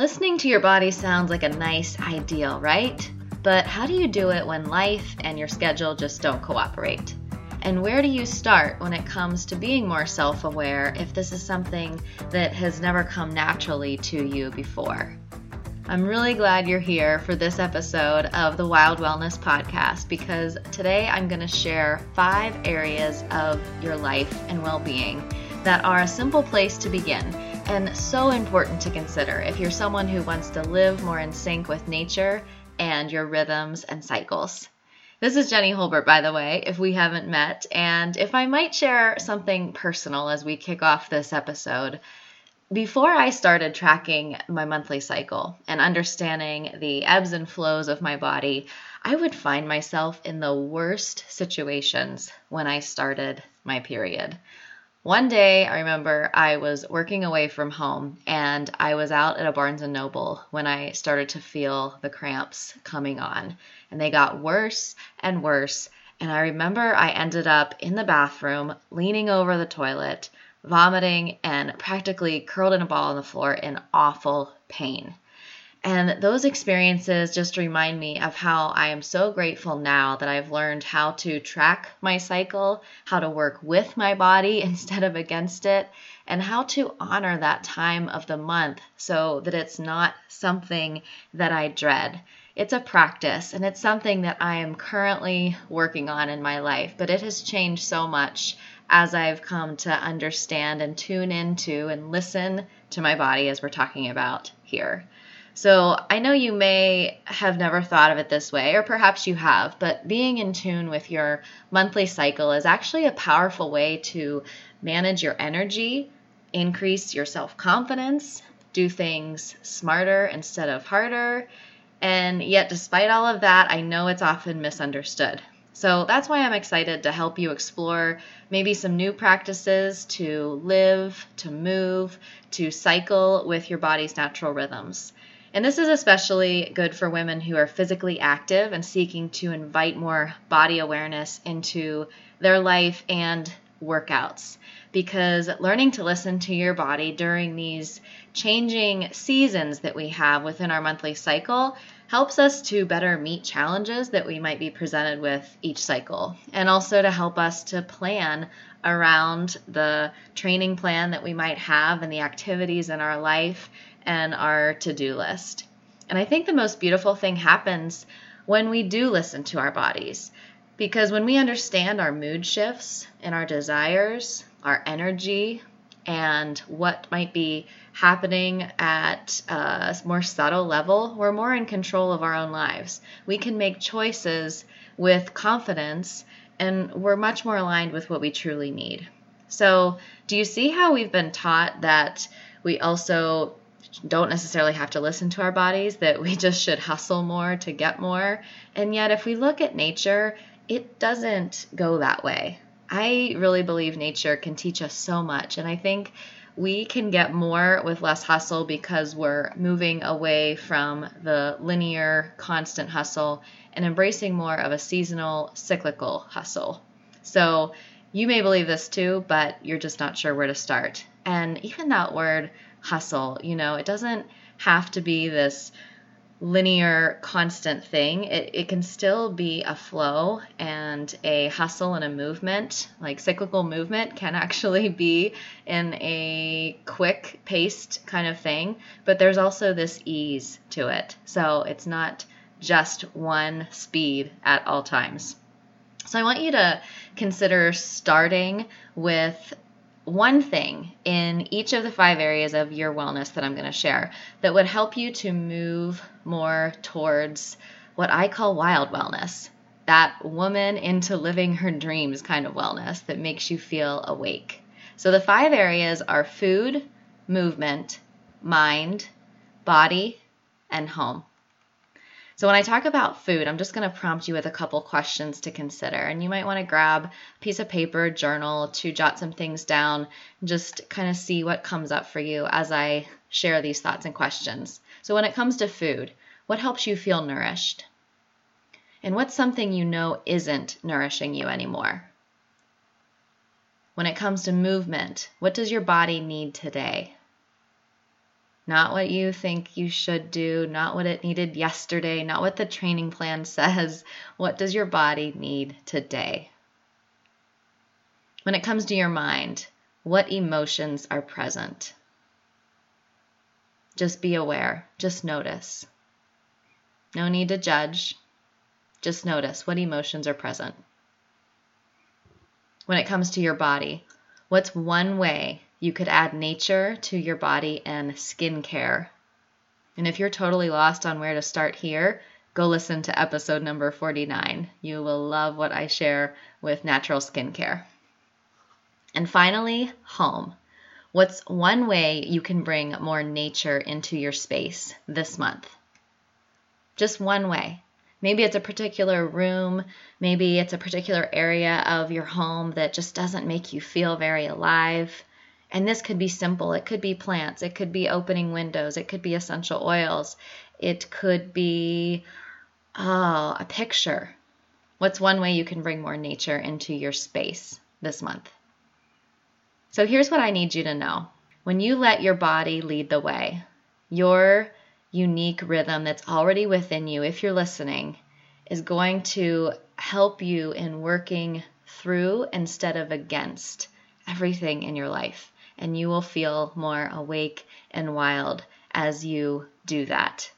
Listening to your body sounds like a nice ideal, right? But how do you do it when life and your schedule just don't cooperate? And where do you start when it comes to being more self aware if this is something that has never come naturally to you before? I'm really glad you're here for this episode of the Wild Wellness Podcast because today I'm going to share five areas of your life and well being that are a simple place to begin and so important to consider if you're someone who wants to live more in sync with nature and your rhythms and cycles. This is Jenny Holbert, by the way, if we haven't met. And if I might share something personal as we kick off this episode, before I started tracking my monthly cycle and understanding the ebbs and flows of my body, I would find myself in the worst situations when I started my period. One day, I remember I was working away from home and I was out at a Barnes and Noble when I started to feel the cramps coming on. And they got worse and worse. And I remember I ended up in the bathroom, leaning over the toilet, vomiting, and practically curled in a ball on the floor in awful pain. And those experiences just remind me of how I am so grateful now that I've learned how to track my cycle, how to work with my body instead of against it, and how to honor that time of the month so that it's not something that I dread. It's a practice and it's something that I am currently working on in my life, but it has changed so much as I've come to understand and tune into and listen to my body as we're talking about here. So I know you may have never thought of it this way, or perhaps you have, but being in tune with your monthly cycle is actually a powerful way to manage your energy, increase your self confidence, do things smarter instead of harder. And yet, despite all of that, I know it's often misunderstood. So that's why I'm excited to help you explore maybe some new practices to live, to move, to cycle with your body's natural rhythms. And this is especially good for women who are physically active and seeking to invite more body awareness into their life and workouts. Because learning to listen to your body during these changing seasons that we have within our monthly cycle helps us to better meet challenges that we might be presented with each cycle, and also to help us to plan around the training plan that we might have and the activities in our life and our to do list. And I think the most beautiful thing happens when we do listen to our bodies. Because when we understand our mood shifts and our desires, our energy, and what might be happening at a more subtle level, we're more in control of our own lives. We can make choices with confidence, and we're much more aligned with what we truly need. So, do you see how we've been taught that we also don't necessarily have to listen to our bodies, that we just should hustle more to get more. And yet, if we look at nature, it doesn't go that way. I really believe nature can teach us so much. And I think we can get more with less hustle because we're moving away from the linear, constant hustle and embracing more of a seasonal, cyclical hustle. So you may believe this too, but you're just not sure where to start. And even that word, hustle. You know, it doesn't have to be this linear, constant thing. It, it can still be a flow and a hustle and a movement. Like cyclical movement can actually be in a quick paced kind of thing, but there's also this ease to it. So it's not just one speed at all times. So I want you to consider starting with one thing in each of the five areas of your wellness that I'm going to share that would help you to move more towards what I call wild wellness. That woman into living her dreams kind of wellness that makes you feel awake. So the five areas are food, movement, mind, body, and home. So, when I talk about food, I'm just going to prompt you with a couple questions to consider. And you might want to grab a piece of paper, journal to jot some things down, just kind of see what comes up for you as I share these thoughts and questions. So, when it comes to food, what helps you feel nourished? And what's something you know isn't nourishing you anymore? When it comes to movement, what does your body need today? Not what you think you should do, not what it needed yesterday, not what the training plan says. What does your body need today? When it comes to your mind, what emotions are present? Just be aware, just notice. No need to judge, just notice what emotions are present. When it comes to your body, what's one way you could add nature to your body and skincare? And if you're totally lost on where to start here, go listen to episode number 49. You will love what I share with natural skincare. And finally, home. What's one way you can bring more nature into your space this month? Just one way. Maybe it's a particular room, maybe it's a particular area of your home that just doesn't make you feel very alive. And this could be simple. It could be plants, it could be opening windows, it could be essential oils, it could be oh, a picture. What's one way you can bring more nature into your space this month? So here's what I need you to know. When you let your body lead the way, your unique rhythm that's already within you, if you're listening, is going to help you in working through instead of against everything in your life. And you will feel more awake and wild as you do that.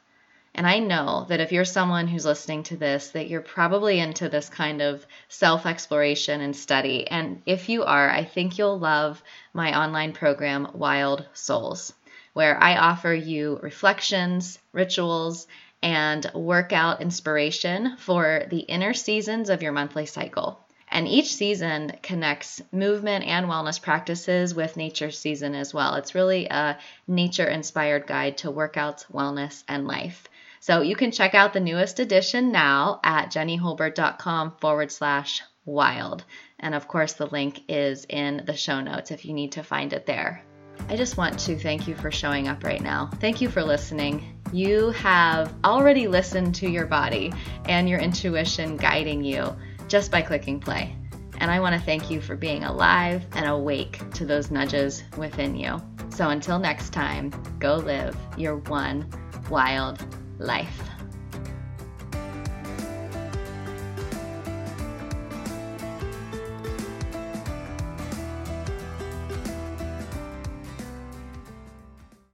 And I know that if you're someone who's listening to this, that you're probably into this kind of self exploration and study. And if you are, I think you'll love my online program, Wild Souls, where I offer you reflections, rituals, and workout inspiration for the inner seasons of your monthly cycle. And each season connects movement and wellness practices with nature season as well. It's really a nature inspired guide to workouts, wellness, and life. So you can check out the newest edition now at jennyholbert.com forward slash wild. And of course, the link is in the show notes if you need to find it there. I just want to thank you for showing up right now. Thank you for listening. You have already listened to your body and your intuition guiding you just by clicking play. And I want to thank you for being alive and awake to those nudges within you. So until next time, go live your one wild life.